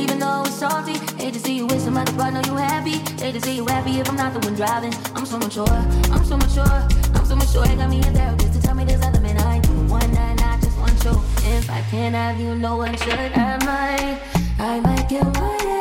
even though it's salty. Hate to see you with somebody, but I know you happy. Hate to see you happy if I'm not the one driving. I'm so mature, I'm so mature, I'm so mature. It got me a therapist to tell me there's other men I ain't doing one night, not just one show. If I can't have you, no one should. I might, I might get wired.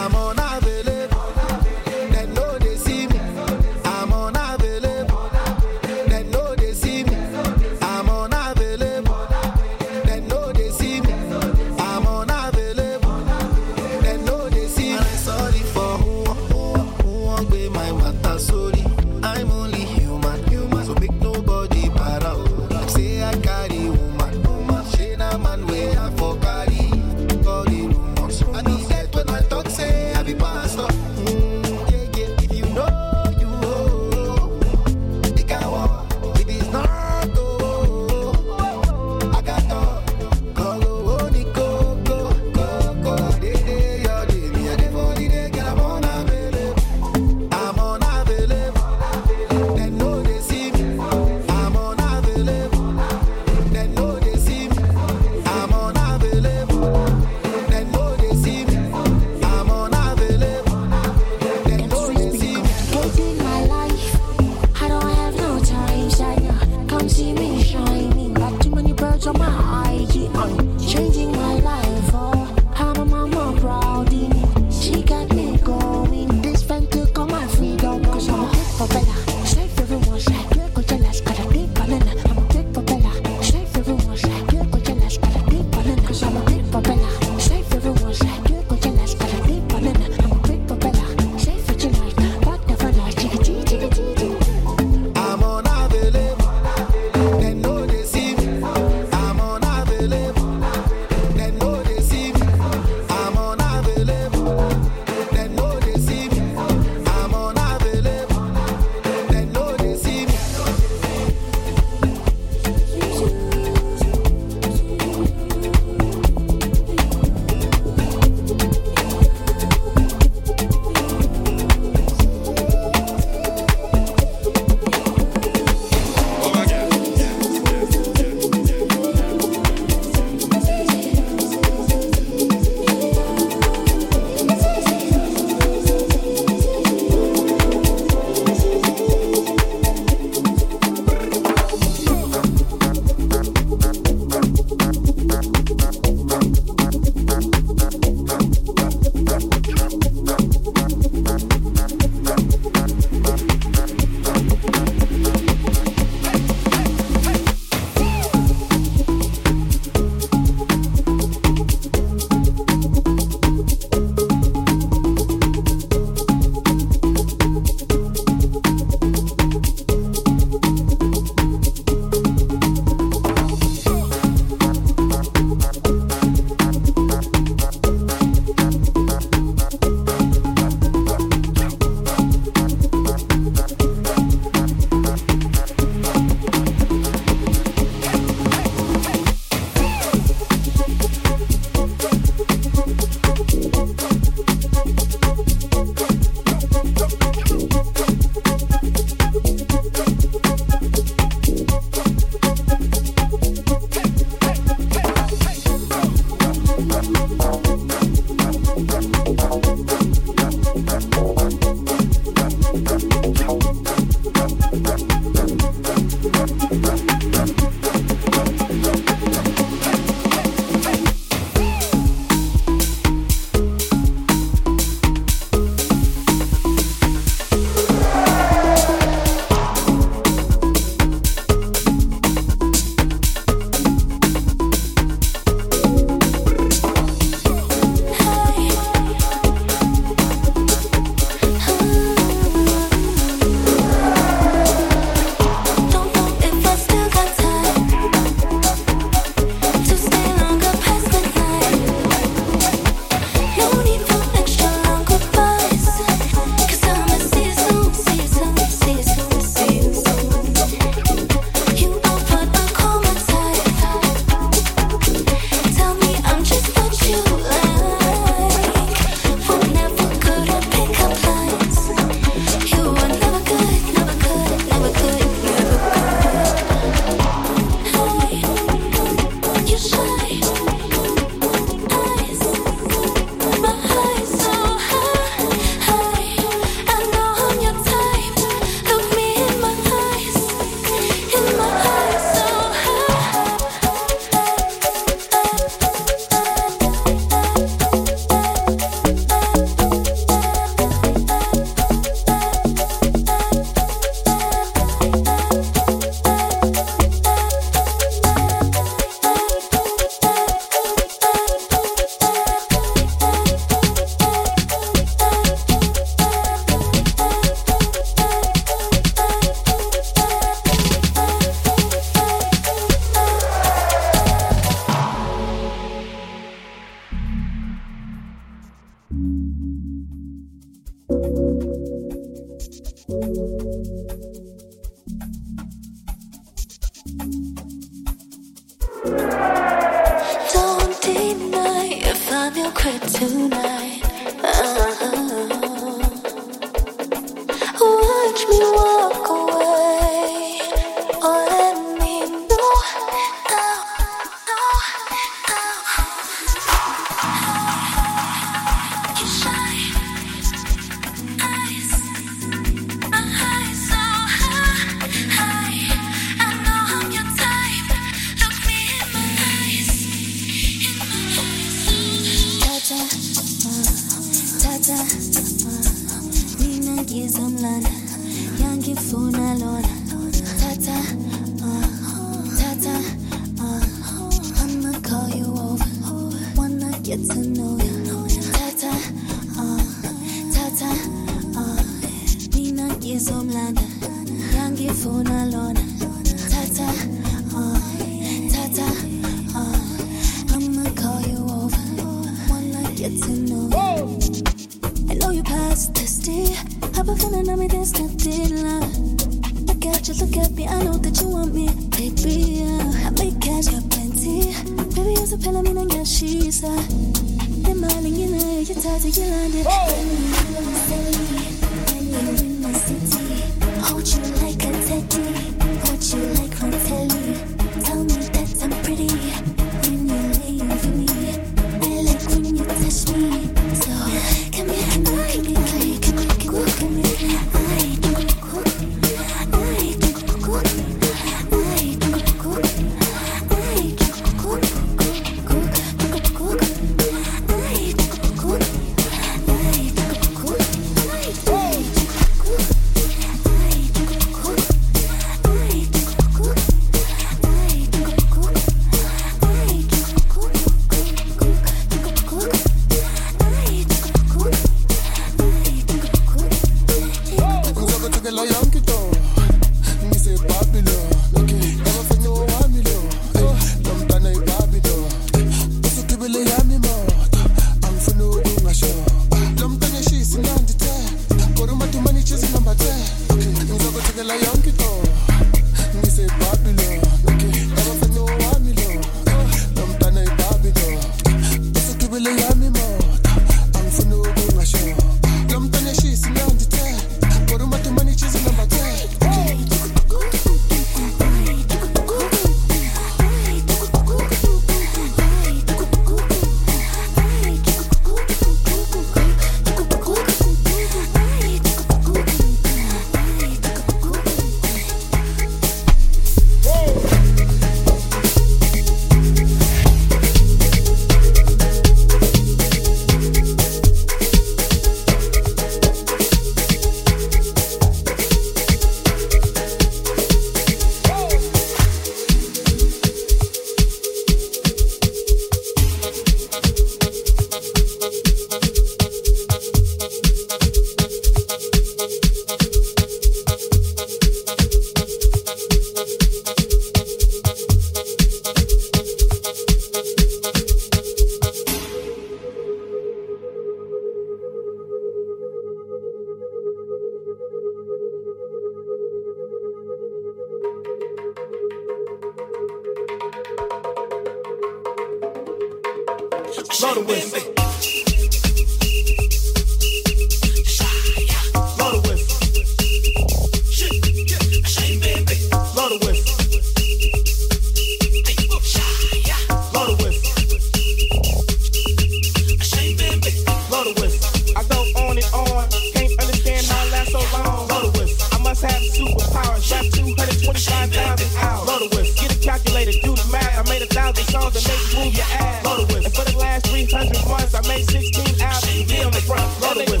make move your ass. And for the last 300 months, I made 16 albums. Yeah, on the front, loaded with.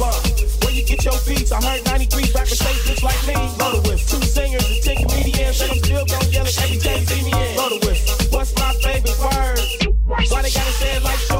Where you get your beats, I heard 93 rappers say just like me. Loaded with. Two singers and 10 comedians, and I'm still gonna yell at see me in. Loaded with. What's my favorite word? Why they gotta say it like so?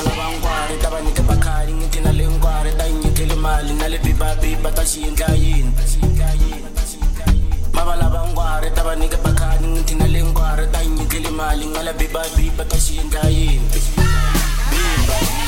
Babalabangware tabanike bakhali ngithi nale ngware tayinyikela imali nale bibabiba tashiyenhla yini? Babalabangware tabanike bakhali ngithi nale ngware tayinyikela imali ngala bibabiba tashiyenhla yini? Biba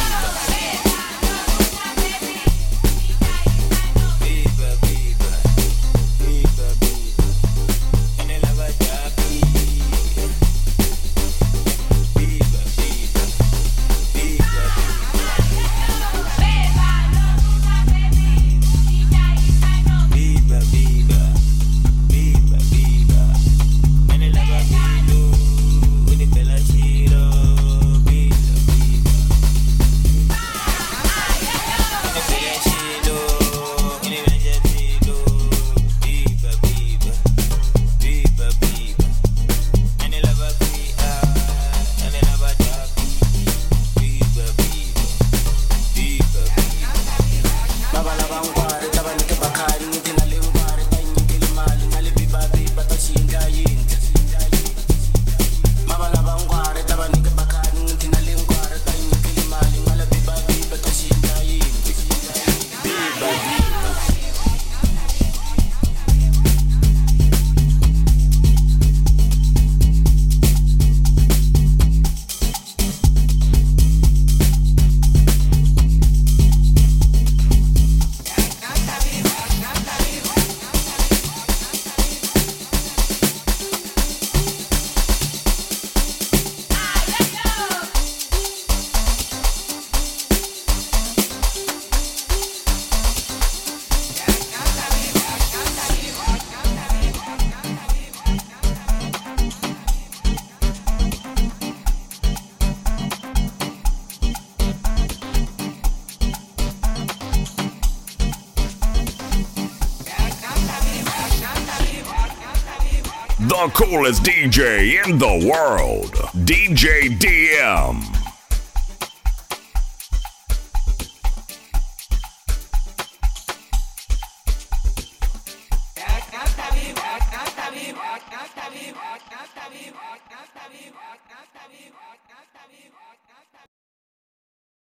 coolest DJ in the world, DJ DM.